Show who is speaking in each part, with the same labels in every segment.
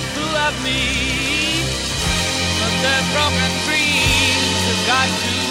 Speaker 1: they're full of me. But their broken dreams have got to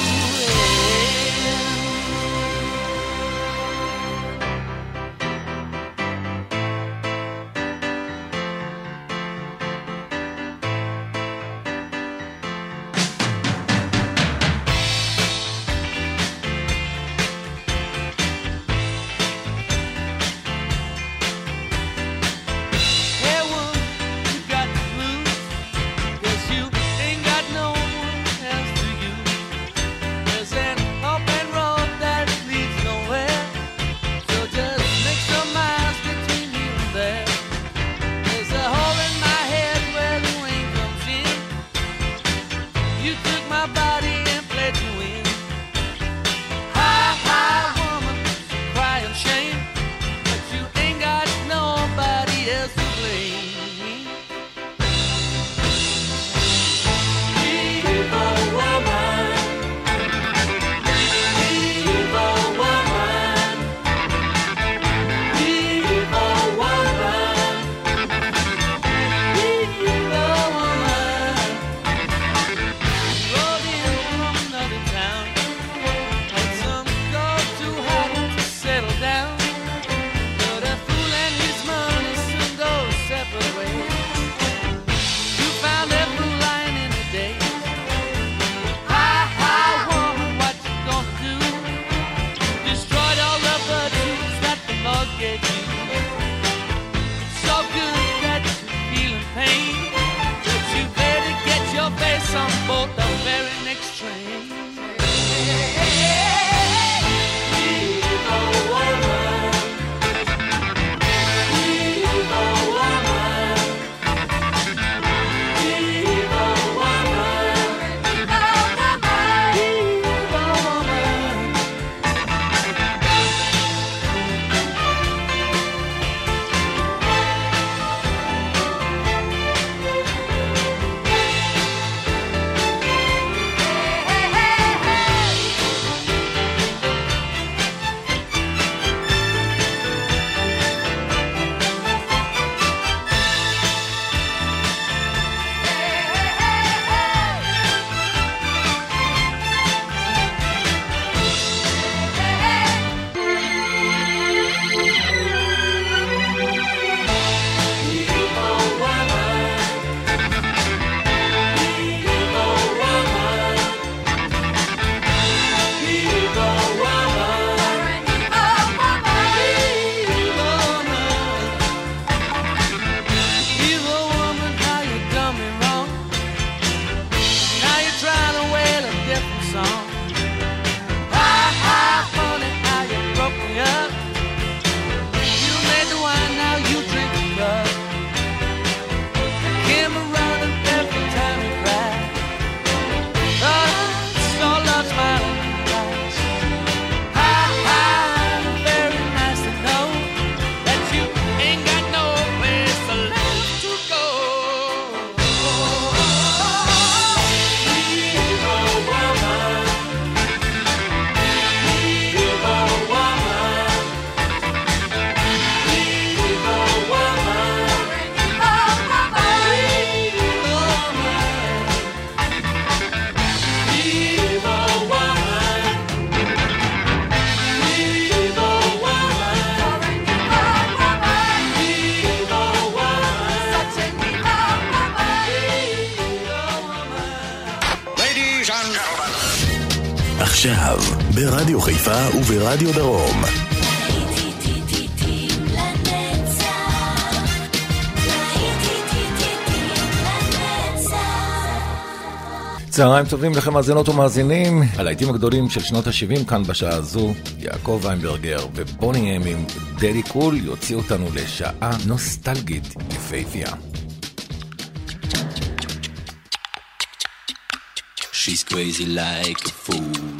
Speaker 2: וברדיו דרום. צהריים טובים לכם מאזינות ומאזינים, הלהיטים הגדולים של שנות ה-70 כאן בשעה הזו, יעקב ויינברגר ובוני אם עם דדי קול יוציאו אותנו לשעה נוסטלגית יפהפייה. She's crazy like a fool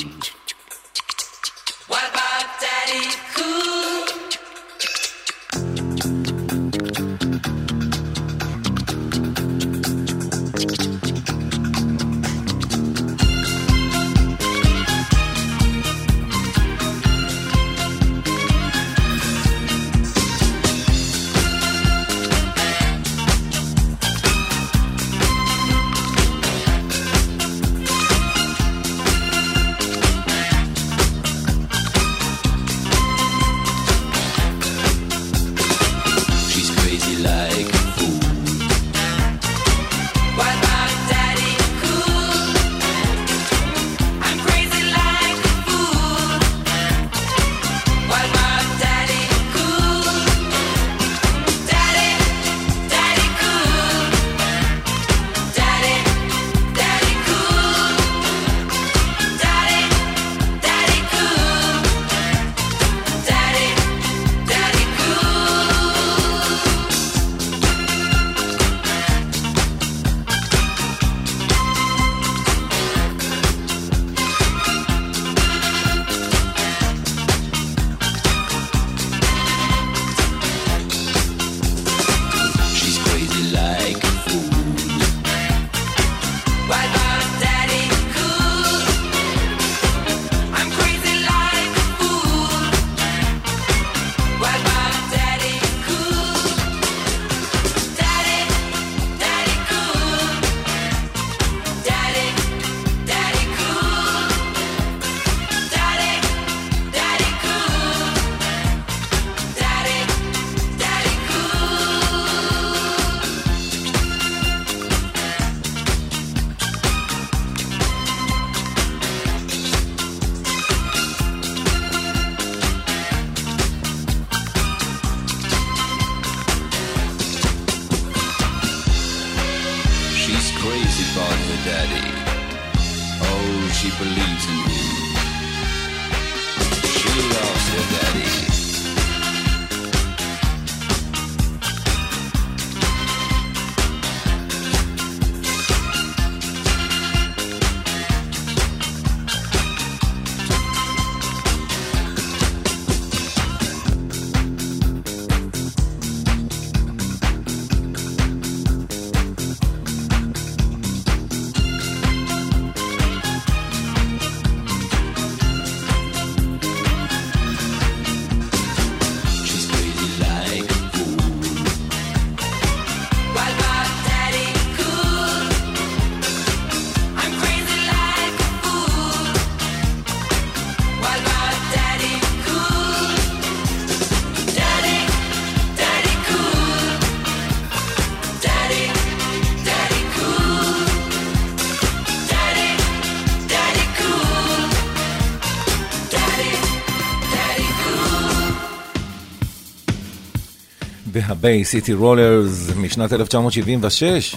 Speaker 3: והביי סיטי רולרס משנת 1976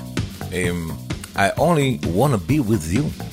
Speaker 3: עם I only wanna be with you.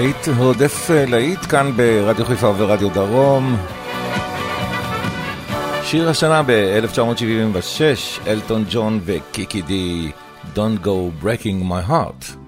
Speaker 3: להיט רודף אה, להיט כאן ברדיו חיפה ורדיו דרום. שיר השנה ב-1976, אלטון ג'ון וקיקי די, Don't Go Breaking My Heart.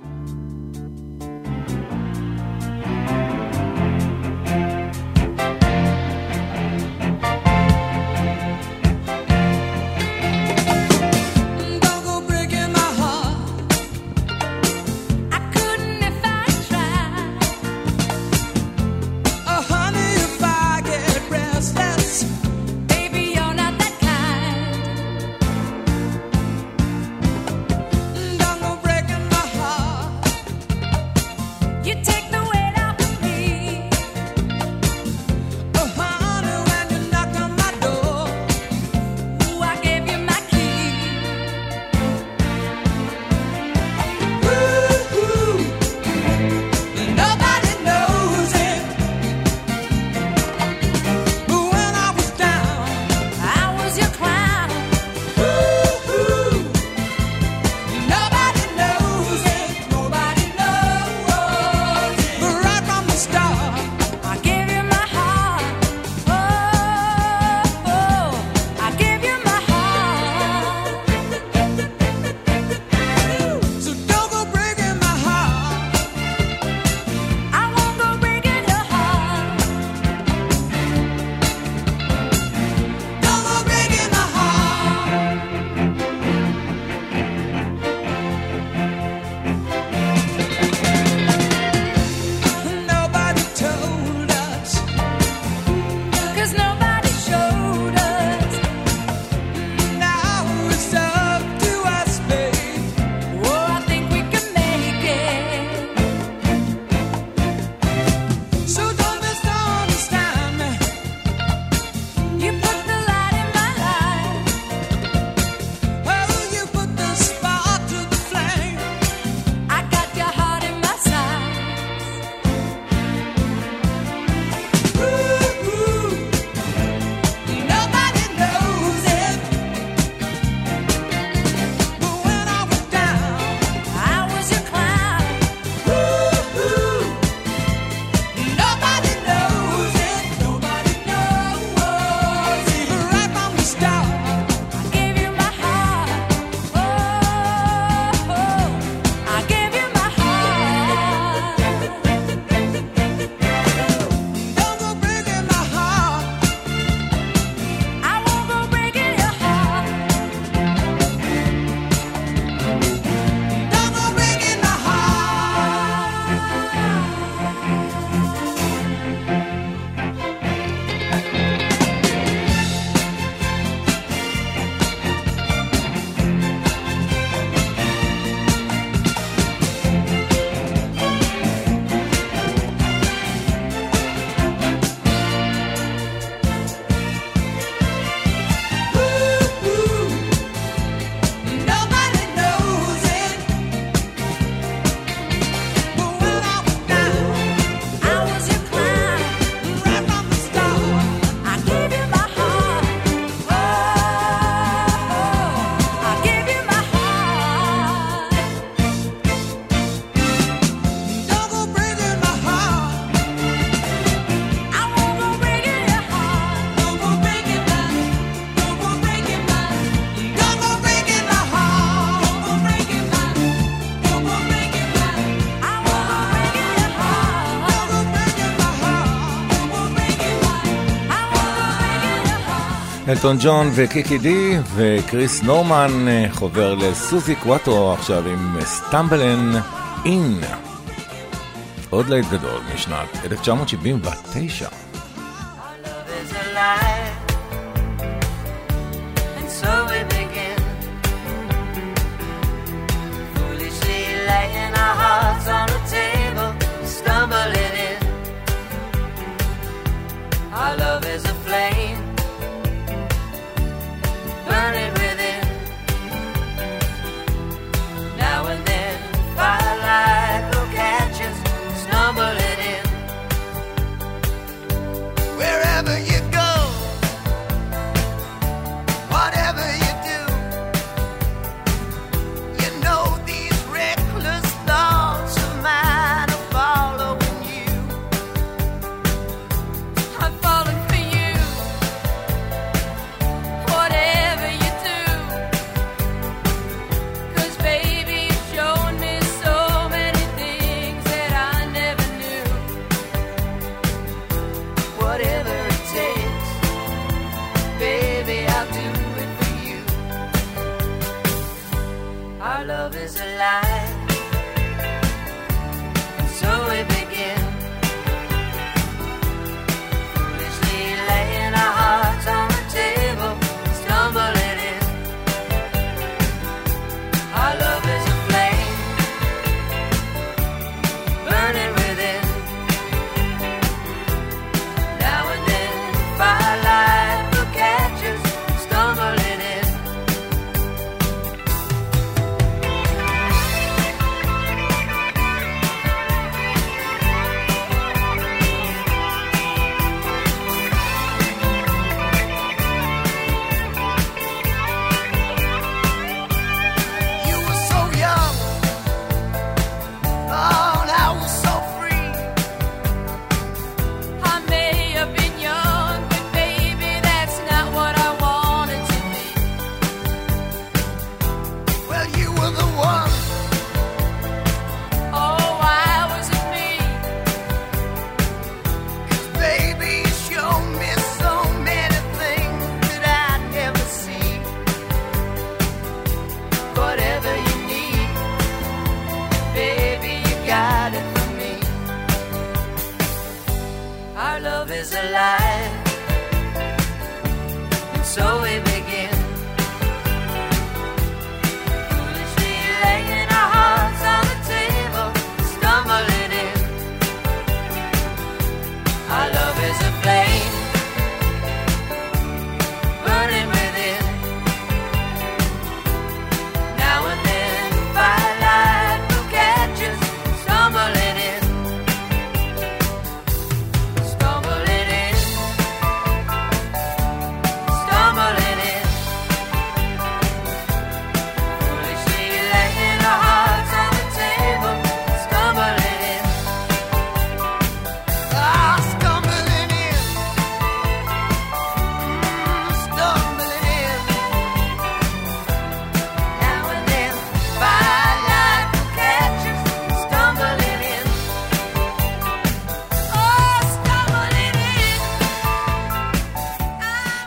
Speaker 3: אלטון ג'ון וקיקי די, וקריס נורמן אה, חובר לסוזי קוואטו עכשיו עם סטמבלן אין. עוד לעת גדול משנת 1979.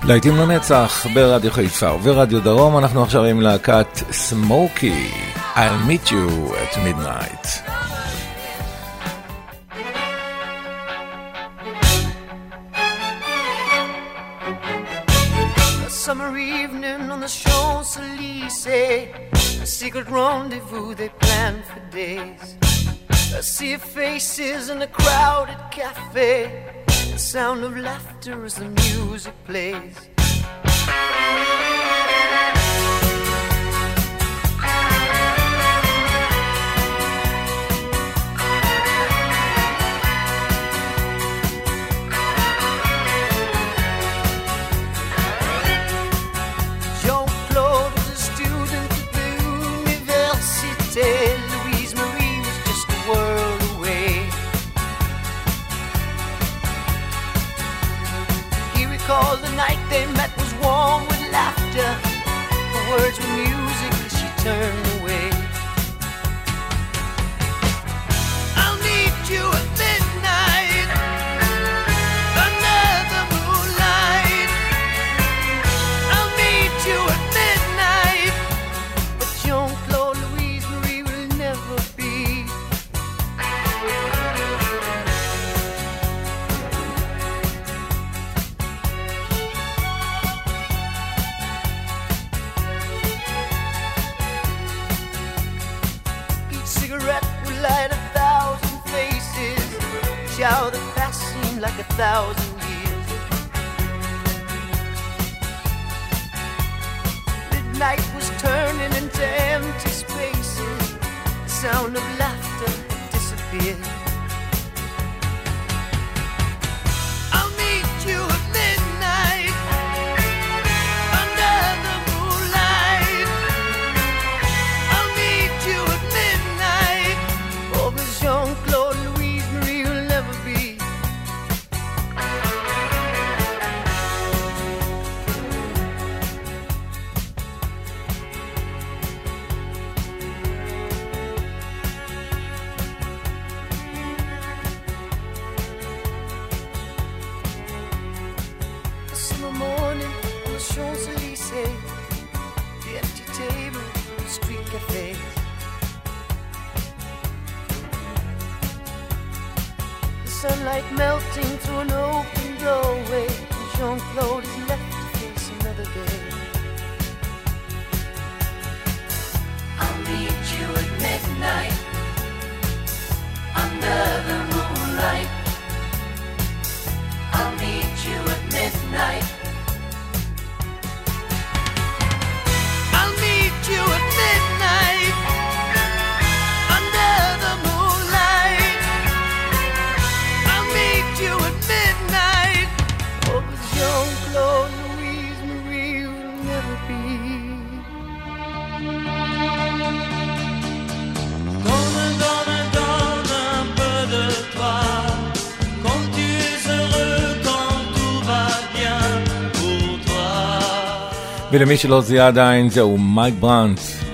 Speaker 3: להיטים לנצח ברדיו חיפה וברדיו דרום, אנחנו עכשיו עם להקת סמוקי, I'll meet you at midnight.
Speaker 4: secret rendezvous they planned for days. I see faces in a crowded cafe. The sound of laughter as the music plays. with laughter, words were music she turned. thousand years. Midnight was turning into empty spaces. The sound of laughter disappeared.
Speaker 2: ולמי שלא זיהה עדיין, זהו מייק
Speaker 5: ברנס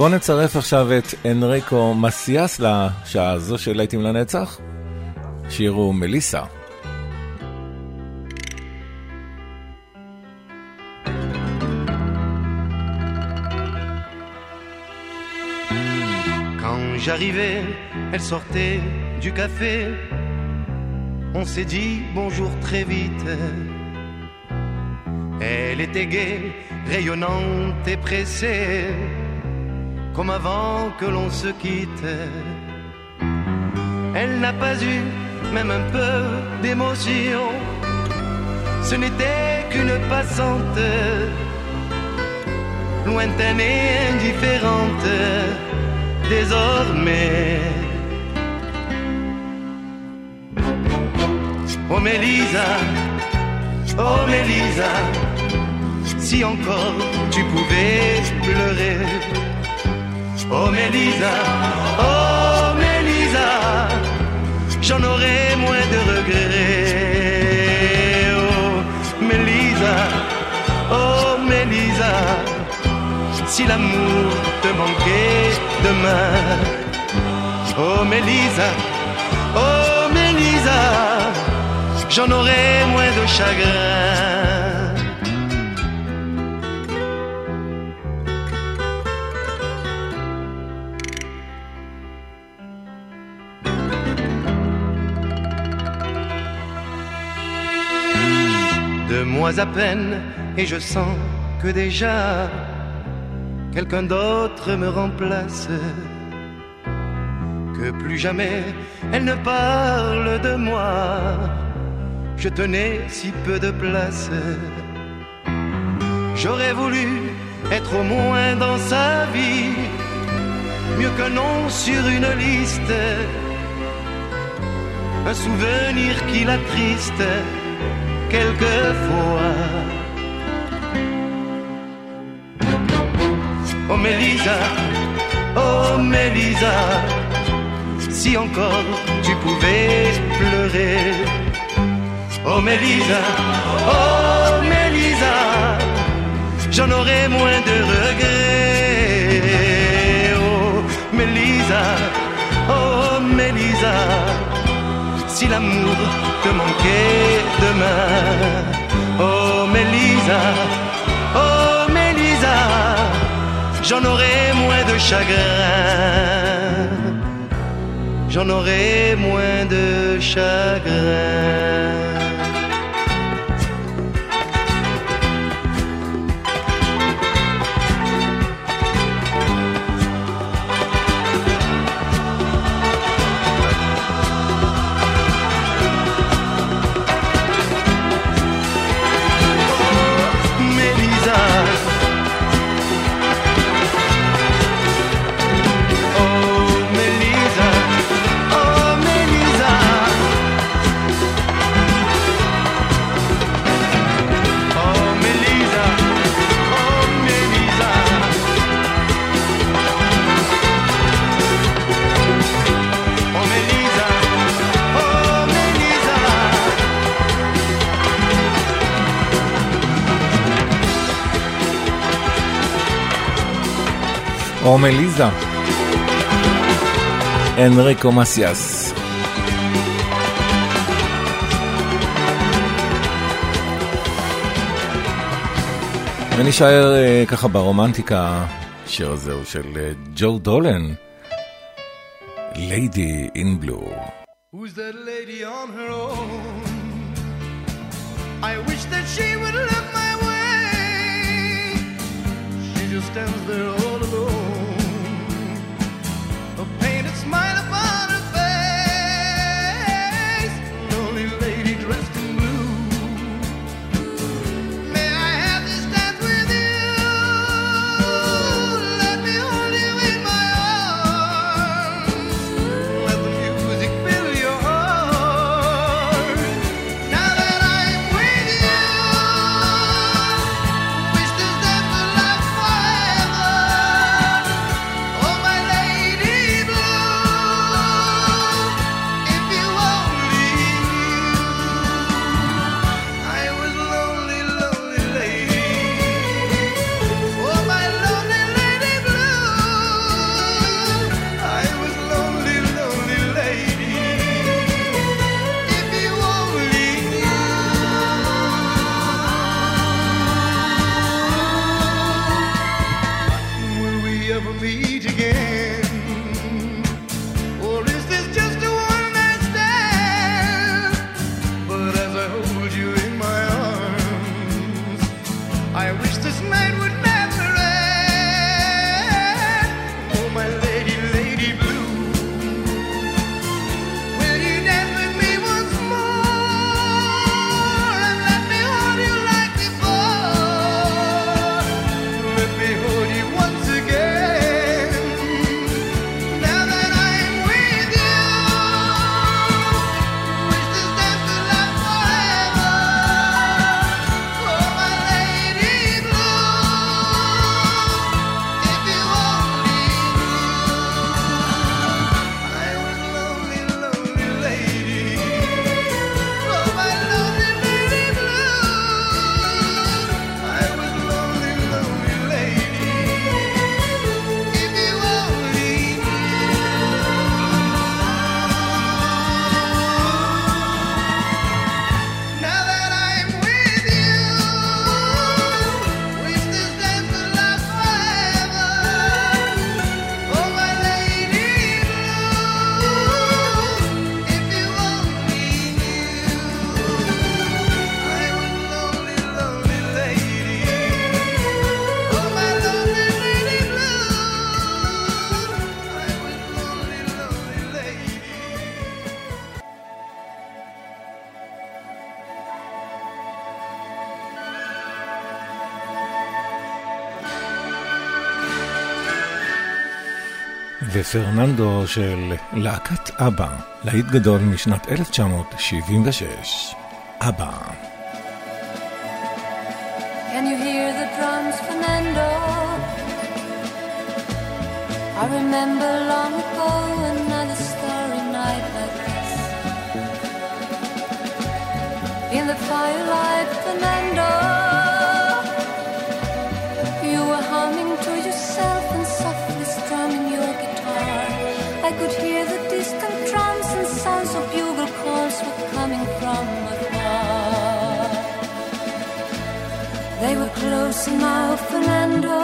Speaker 2: בואו נצרף עכשיו את אנריקו מסיאס לשעה הזו של להיטים לנצח. שירו מליסה.
Speaker 6: j'arrivais, elle sortait du café. On s'est dit bonjour très vite. Elle était gaie, rayonnante et pressée comme avant que l'on se quitte. Elle n'a pas eu même un peu d'émotion, ce n'était qu'une passante, lointaine et indifférente, désormais. Oh Mélisa, oh Mélisa, si encore tu pouvais pleurer. Oh Mélisa, oh Mélisa, j'en aurais moins de regrets. Oh Mélisa, oh Mélisa, si l'amour te manquait demain. Oh Mélisa, oh Mélisa, j'en aurais moins de chagrin. Deux mois à peine et je sens que déjà quelqu'un d'autre me remplace. Que plus jamais elle ne parle de moi. Je tenais si peu de place. J'aurais voulu être au moins dans sa vie, mieux qu'un nom sur une liste, un souvenir qui l'attriste quelquefois. Oh Mélisa, oh Mélisa, si encore tu pouvais pleurer. Oh Mélisa, oh Mélisa, j'en aurais moins de regrets. Si l'amour te manquait demain. Oh Mélisa, oh Mélisa, j'en aurais moins de chagrin. J'en aurais moins de chagrin.
Speaker 2: או מליזה. אנריקו מסיאס. ונשאר אה, ככה ברומנטיקה, השיר הזה הוא של אה, ג'ו דולן, ליידי אין בלו. פרננדו של להקת אבא, להיט גדול משנת 1976. אבא.
Speaker 3: Can you hear the drums, Fernando? I remember long ago another starry night like this. In the firelight, Fernando. They were close now, Fernando.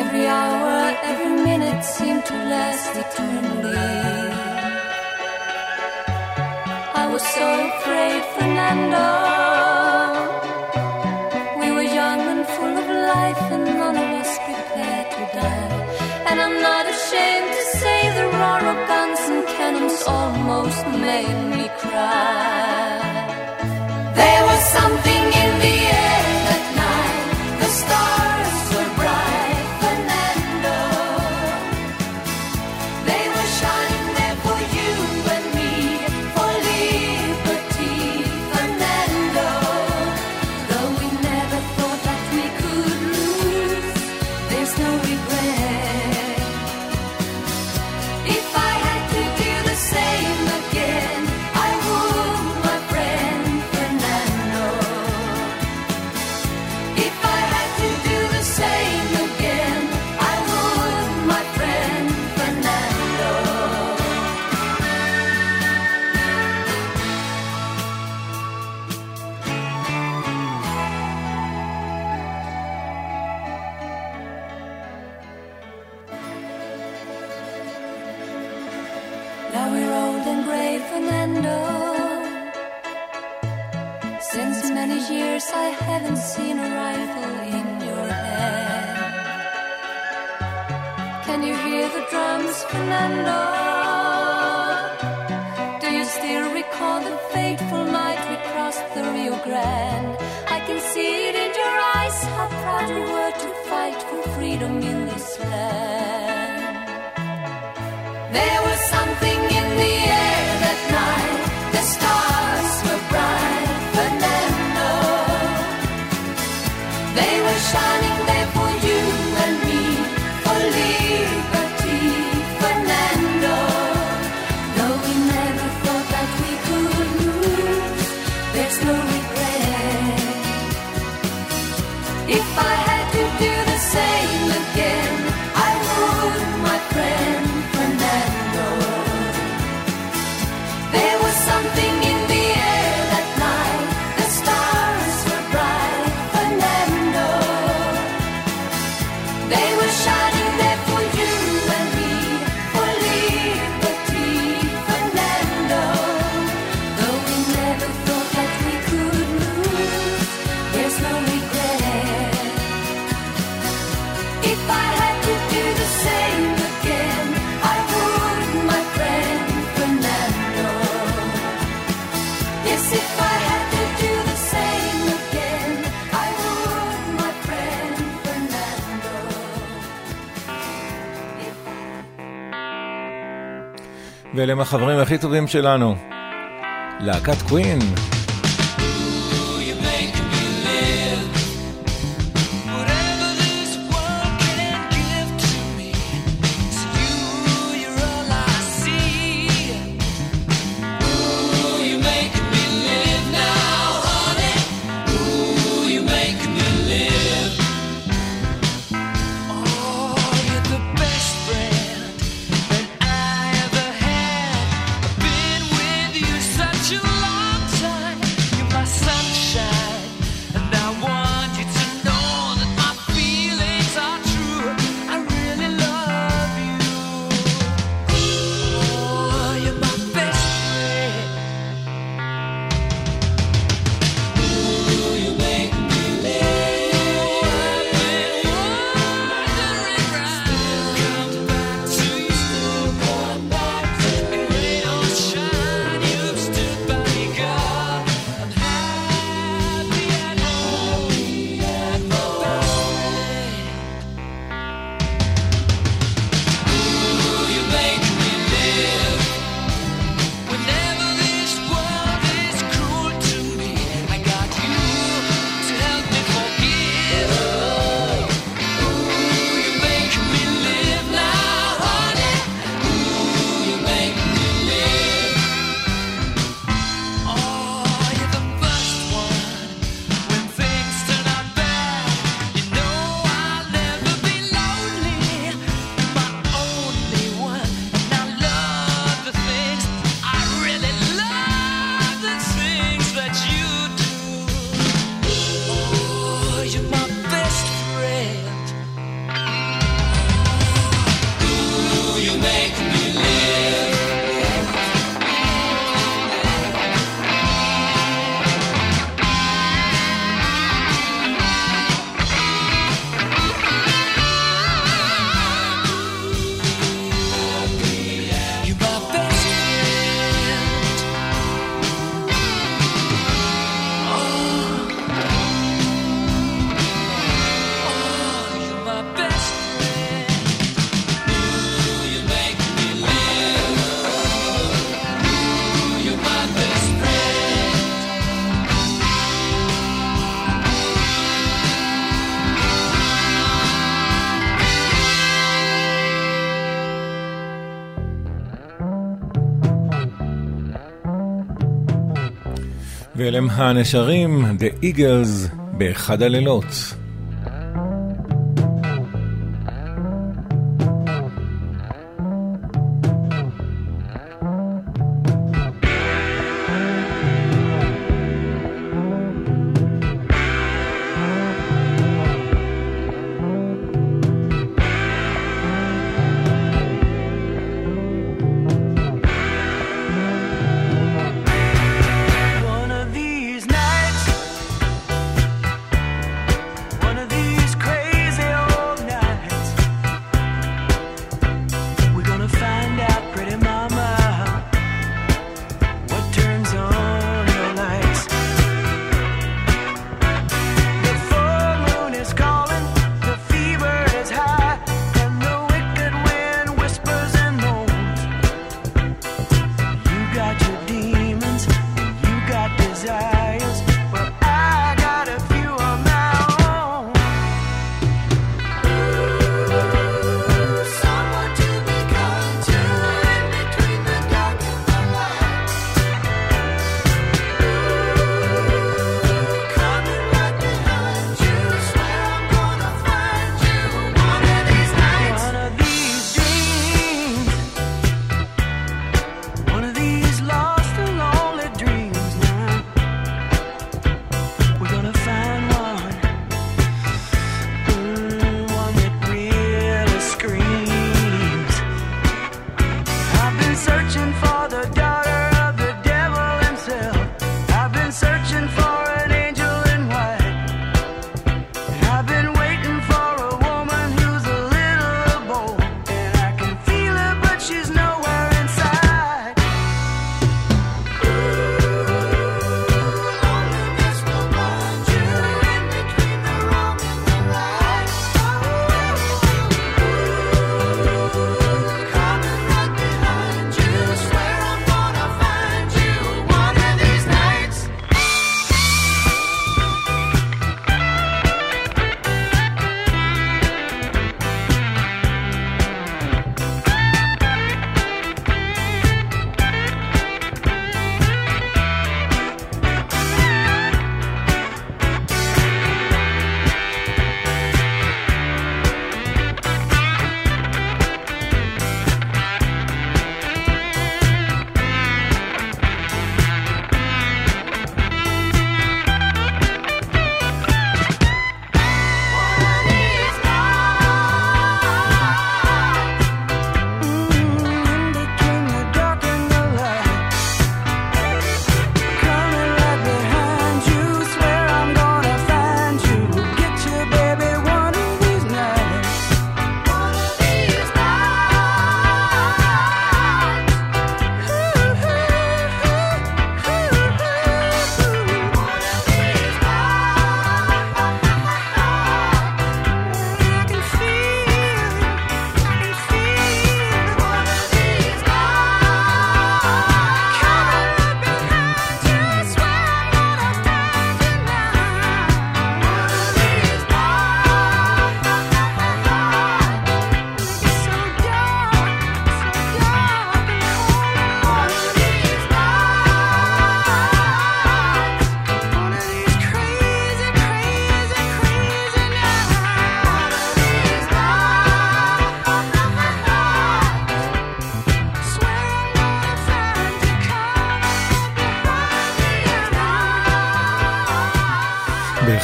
Speaker 3: Every hour, every minute seemed to last eternally. I was so afraid, Fernando.
Speaker 2: ואלה הם החברים הכי טובים שלנו. להקת קווין.
Speaker 7: ואלה הם הנשרים, The Eagles, באחד הלילות.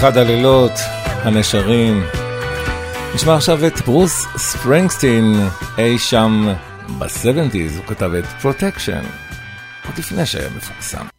Speaker 7: באחד הלילות, הנשרים. נשמע עכשיו את ברוס ספרינגסטין, אי שם ב-70's, הוא כתב את Protection, עוד לפני שהיה מפורסם.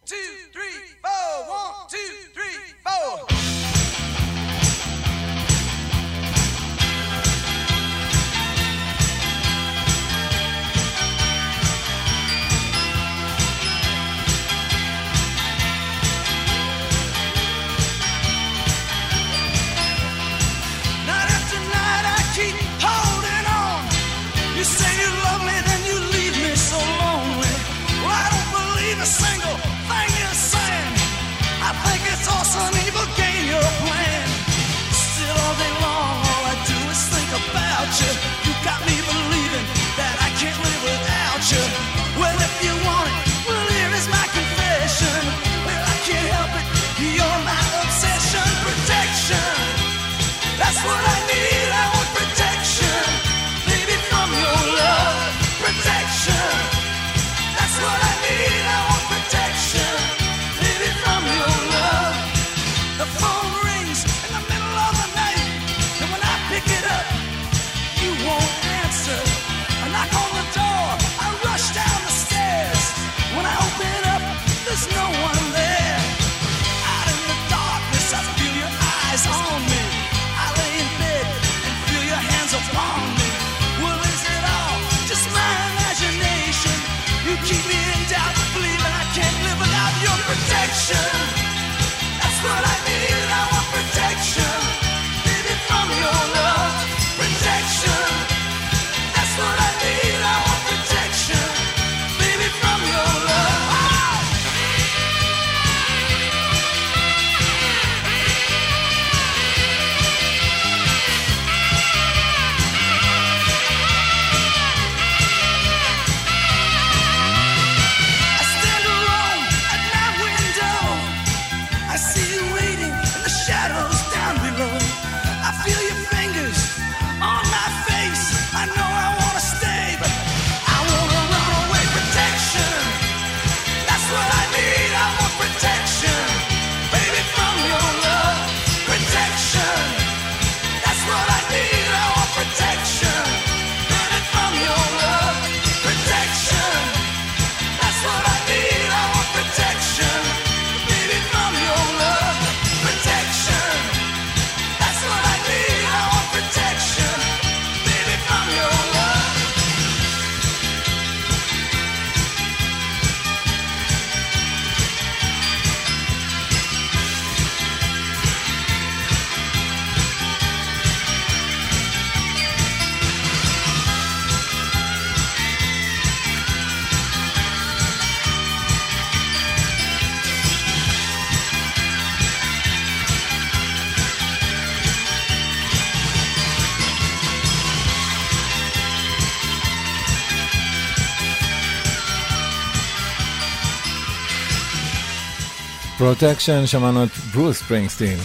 Speaker 8: Protection, שמענו את ברוס ספרינגסטין.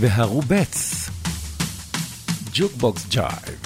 Speaker 8: והרובטס, Jukebox Jive.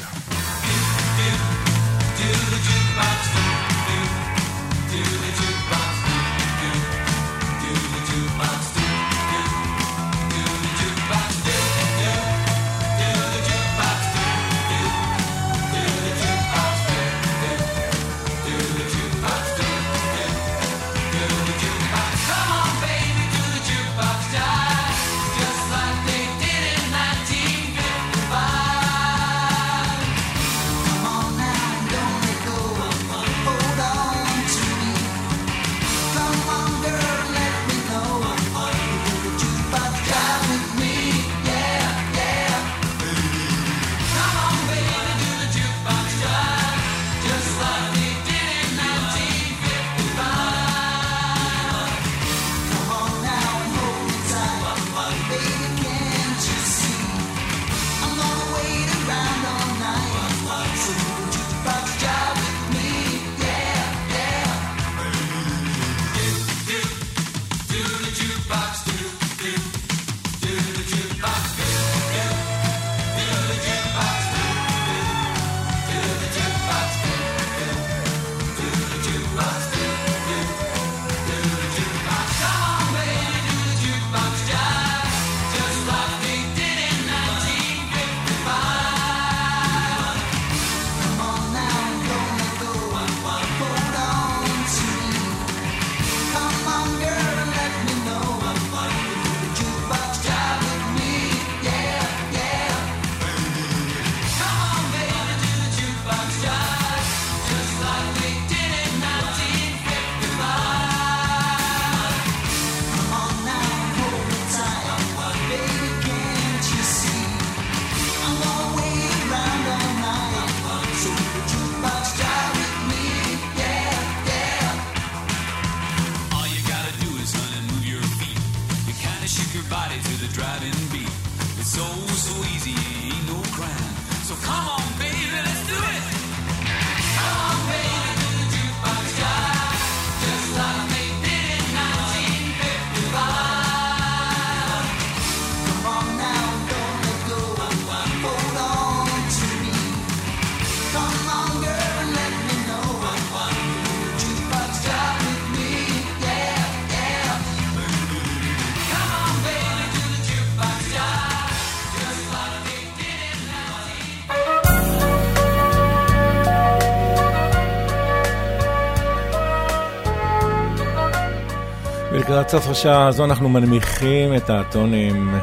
Speaker 8: לקראת סוף השעה הזו אנחנו מנמיכים את האטונים.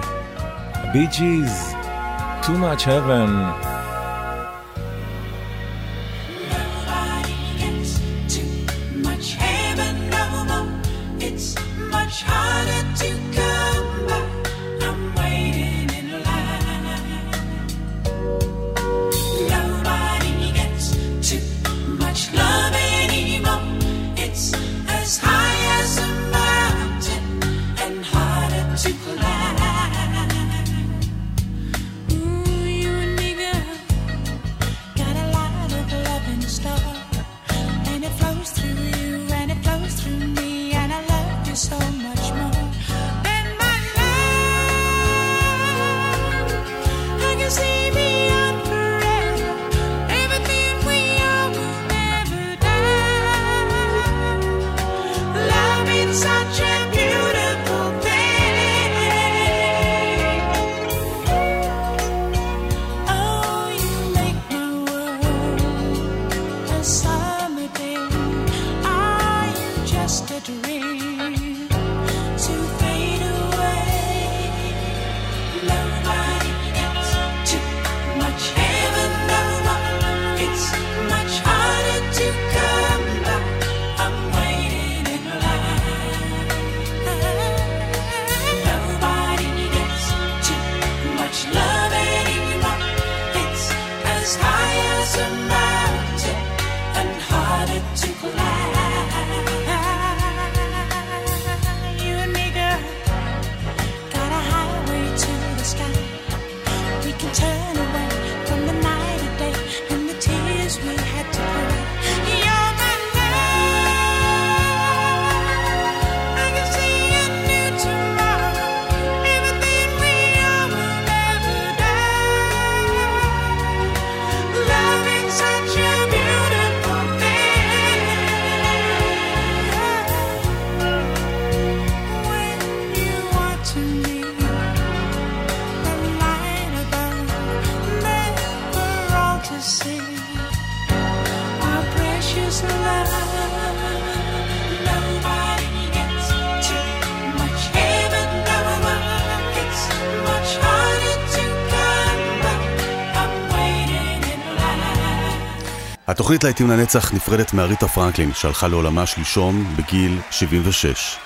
Speaker 8: בי ג'יז, Too Much Heaven.
Speaker 9: התוכנית להיטים לנצח נפרדת מאריתה פרנקלין, שהלכה לעולמה שלשום בגיל 76.